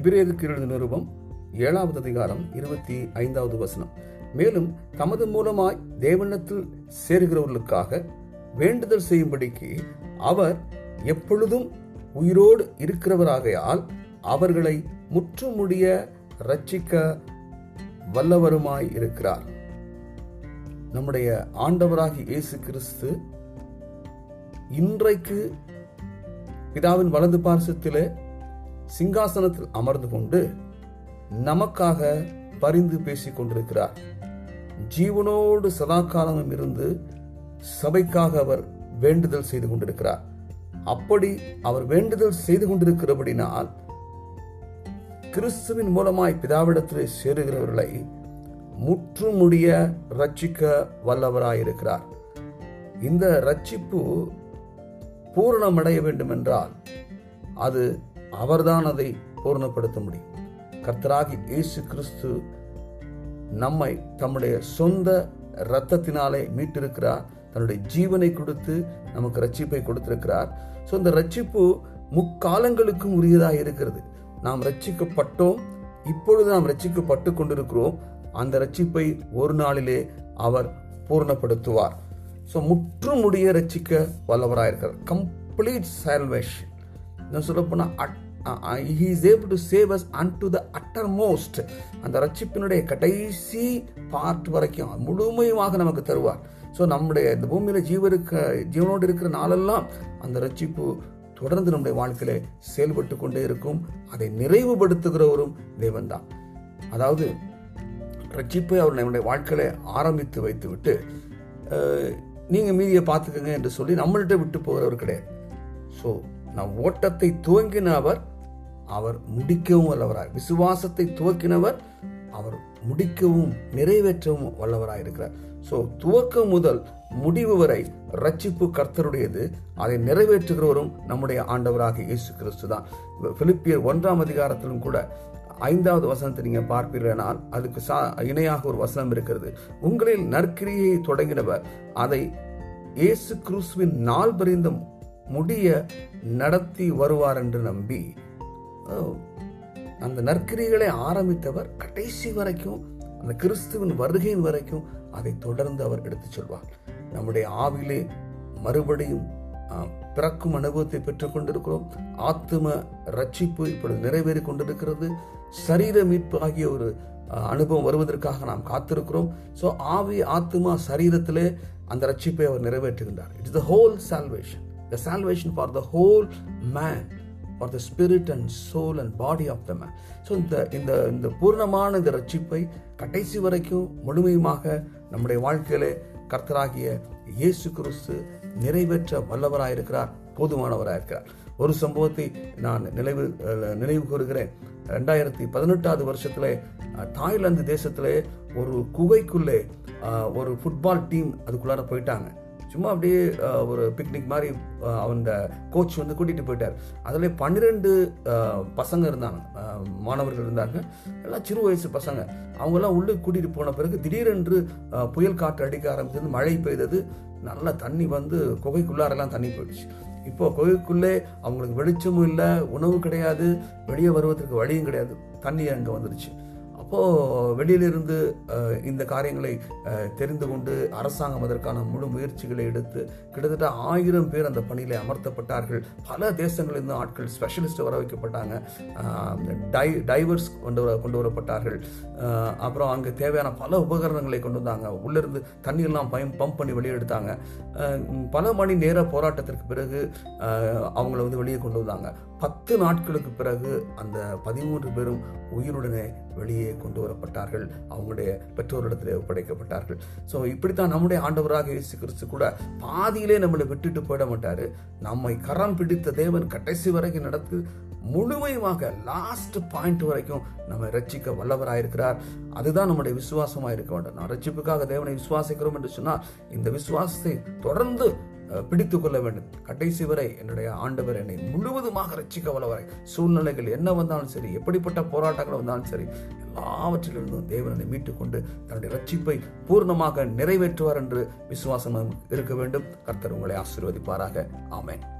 எபிரேதுக்கு எழுத நிருபம் ஏழாவது அதிகாரம் இருபத்தி ஐந்தாவது வசனம். மேலும் தமது மூலமாய் தேவனத்தில் சேருகிறவர்களுக்காக வேண்டுதல் செய்யும்படிக்கு அவர் எப்பொழுதும் உயிரோடு இருக்கிறவராகையால் அவர்களை முற்றுமுடிய ரட்சிக்க வல்லவருமாய் இருக்கிறார். நம்முடைய ஆண்டவராகி இயேசு கிறிஸ்து இன்றைக்கு பிதாவின் வலது பார்சத்திலே சிங்காசனத்தில் அமர்ந்து கொண்டு நமக்காக பரிந்து பேசிக் கொண்டிருக்கிறார். ஜீவனோடு சதாகாலமும் இருந்து சபைக்காக அவர் வேண்டுதல் செய்து கொண்டிருக்கிறார். அப்படி அவர் வேண்டுதல் செய்து கொண்டிருக்கிறபடினால் கிறிஸ்துவின் மூலமாய் பிதாவிடத்திலே சேருகிறவர்களை முற்றுமுடிய ரட்சிக்க வல்லவராயிருக்கிறார். இந்த ரட்சிப்பு பூரணமடைய வேண்டும் என்றால் அது அவர்தான் அதை பூர்ணப்படுத்த முடியும். கர்த்தராகி இயேசு கிறிஸ்து நம்மை தம்முடைய சொந்த இரத்தத்தினாலே மீட்டிருக்கிறார். தன்னுடைய ஜீவனை கொடுத்து நமக்கு ரட்சிப்பை கொடுத்திருக்கிறார். ஸோ இந்த ரட்சிப்பு முக்காலங்களுக்கும் உரியதாக இருக்கிறது. நாம் ரட்சிக்கப்பட்டோம் இப்பொழுது நாம் ரட்சிக்கப்பட்டு கொண்டிருக்கிறோம். அந்த ரட்சிப்பை ஒரு நாளிலே அவர் பூர்ணப்படுத்துவார். ஸோ முற்றுமுடிய ரட்சிக்க வல்லவராயிருக்கிறார். கம்ப்ளீட் சால்வேஷன் நான் சொல்ல போனால் he is able to save us unto the uttermost அந்த ரட்சிப்பினுடைய கடைசி பார்ட் வரைக்கும் முழுமையாக நமக்கு தருவார். ஸோ நம்முடைய இந்த பூமியில் ஜீவருக்க ஜீவனோடு இருக்கிற நாளெல்லாம் அந்த ரட்சிப்பு தொடர்ந்து நம்முடைய வாழ்க்கையில் செயல்பட்டு கொண்டே இருக்கும். அதை நிறைவுபடுத்துகிறவரும் தேவன் தான் அதாவது ரட்சிப்பை அவர் நம்முடைய வாழ்க்கையில ஆரம்பித்து வைத்து விட்டு நீங்கள் மீதியை பார்த்துக்கங்க என்று சொல்லி நம்மள்கிட்ட விட்டு போகிறவர் கிடையாது. ஸோ நம் ஓட்டத்தை துவங்கினவர் அவர் முடிக்கவும் வல்லவராய். விசுவாசத்தை துவக்கினவர் அவர் முடிக்கவும் நிறைவேற்றவும் வல்லவராய் இருக்கிறார் ஸோ துவக்கம் முதல் முடிவு வரை ரட்சிப்பு கர்த்தருடையது. அதை நிறைவேற்றுகிறவரும் நம்முடைய ஆண்டவராக இயேசு கிறிஸ்து தான் பிலிப்பியர் ஒன்றாம் அதிகாரத்திலும் கூட ஐந்தாவது வசனத்தை நீங்க பார்ப்பீர்களானால் அதுக்கு சா இணையாக ஒரு வசனம் இருக்கிறது. உங்களில் நற்கிரியை தொடங்கினவர் அதை இயேசு கிறிஸ்துவின் நாள் பரிந்தும் முடிய நடத்தி வருவார் என்று நம்பி அந்த நற்கிரிகளை ஆரம்பித்தவர் கடைசி வரைக்கும் அந்த கிறிஸ்துவின் வருகையின் வரைக்கும் அதை தொடர்ந்து அவர் எடுத்துச் சொல்வார். நம்முடைய ஆவிலே மறுபடியும் பிறக்கும் அனுபவத்தை பெற்றுக் கொண்டிருக்கிறோம். ஆத்தும ரட்சிப்பு இப்பொழுது நிறைவேறி கொண்டிருக்கிறது. சரீர மீட்பு ஆகிய ஒரு அனுபவம் வருவதற்காக நாம் காத்திருக்கிறோம். ஸோ ஆவி ஆத்மா சரீரத்திலே அந்த ரட்சிப்பை அவர் நிறைவேற்றுகின்றார். It's the whole salvation the salvation for the whole man for the spirit and soul and body of the man so இந்த இந்த இந்த பூர்ணமான இந்த ரட்சிப்பை கடைசி வரைக்கும் முழுமையுமாக நம்முடைய வாழ்க்கையிலே கர்த்தராகிய இயேசு கிறிஸ்து நிறைவேற்ற வல்லவராயிருக்கிறார் போதுமானவராயிருக்கிறார். ஒரு சம்பவத்தை நான் நினைவு நினைவு கூறுகிறேன். ரெண்டாயிரத்தி பதினெட்டாவது வருஷத்துல தாய்லாந்து தேசத்திலே ஒரு குகைக்குள்ளே ஒரு ஃபுட்பால் டீம் அதுக்குள்ளார போயிட்டாங்க. சும்மா அப்படியே ஒரு பிக்னிக் மாதிரி அந்த கோச் வந்து கூட்டிகிட்டு போயிட்டார். அதில் பன்னிரெண்டு பசங்க இருந்தாங்க. மாணவர்கள் இருந்தாங்க. எல்லாம் சிறு வயசு பசங்க. அவங்கெல்லாம் உள்ளே கூட்டிகிட்டு போன பிறகு திடீரென்று புயல் காற்று அடிக்க ஆரம்பிச்சது மழை பெய்தது. நல்லா தண்ணி வந்து குகைக்குள்ளாரெல்லாம் தண்ணி போயிடுச்சு. இப்போ குகைக்குள்ளே அவங்களுக்கு வெளிச்சமும் இல்லை உணவு கிடையாது. வெளியே வருவதற்கு வழியும் கிடையாது. தண்ணி அங்கே வந்துருச்சு. அப்போது வெளியிலிருந்து இந்த காரியங்களை தெரிந்து கொண்டு அரசாங்கம் அதற்கான முழு முயற்சிகளை எடுத்து கிட்டத்தட்ட ஆயிரம் பேர் அந்த பணியில் அமர்த்தப்பட்டார்கள். பல தேசங்களிலிருந்து ஆட்கள் ஸ்பெஷலிஸ்ட் வர வைக்கப்பட்டாங்க. டை டைவர்ஸ் கொண்டு வர கொண்டு வரப்பட்டார்கள். அப்புறம் அங்கே தேவையான பல உபகரணங்களை கொண்டு வந்தாங்க. உள்ளிருந்து தண்ணியெல்லாம் பயம் பம்ப் பண்ணி வெளியே எடுத்தாங்க. பல மணி நேர போராட்டத்திற்கு பிறகு அவங்கள வந்து வெளியே கொண்டு வந்தாங்க. பத்து நாட்களுக்கு பிறகு அந்த பதிமூன்று பேரும் உயிருடனே வெளியே கொண்டு வரப்பட்டார்கள் அவங்களுடைய பெற்றோரிடத்தில் ஒப்படைக்கப்பட்டார்கள். ஸோ இப்படித்தான் நம்முடைய ஆண்டவராக இயேசு கிறிஸ்து கூட பாதியிலே நம்மளை விட்டுட்டு போயிட மாட்டார். நம்மை கரம் பிடித்த தேவன் கடைசி வரைக்கும் நடத்து முழுமையாக லாஸ்ட் பாயிண்ட் வரைக்கும் நம்ம ரட்சிக்க வல்லவராயிருக்கிறார் அதுதான் நம்முடைய விசுவாசமாக இருக்க வேண்டும். நான் ரட்சிப்புக்காக தேவனை விசுவாசிக்கிறோம் என்று சொன்னால் இந்த விசுவாசத்தை தொடர்ந்து பிடித்து கொள்ள வேண்டும். கடைசி வரை என்னுடைய ஆண்டவர் என்னை முழுவதுமாக ரசிக்க வல்லவரை சூழ்நிலைகள் என்ன வந்தாலும் சரி எப்படிப்பட்ட போராட்டங்கள் வந்தாலும் சரி எல்லாவற்றிலிருந்தும் தேவனை மீட்டுக் கொண்டு தன்னுடைய ரட்சிப்பை பூர்ணமாக நிறைவேற்றுவார் என்று விசுவாசம் இருக்க வேண்டும். கர்த்தர் உங்களை ஆசீர்வதிப்பாராக. ஆமேன்.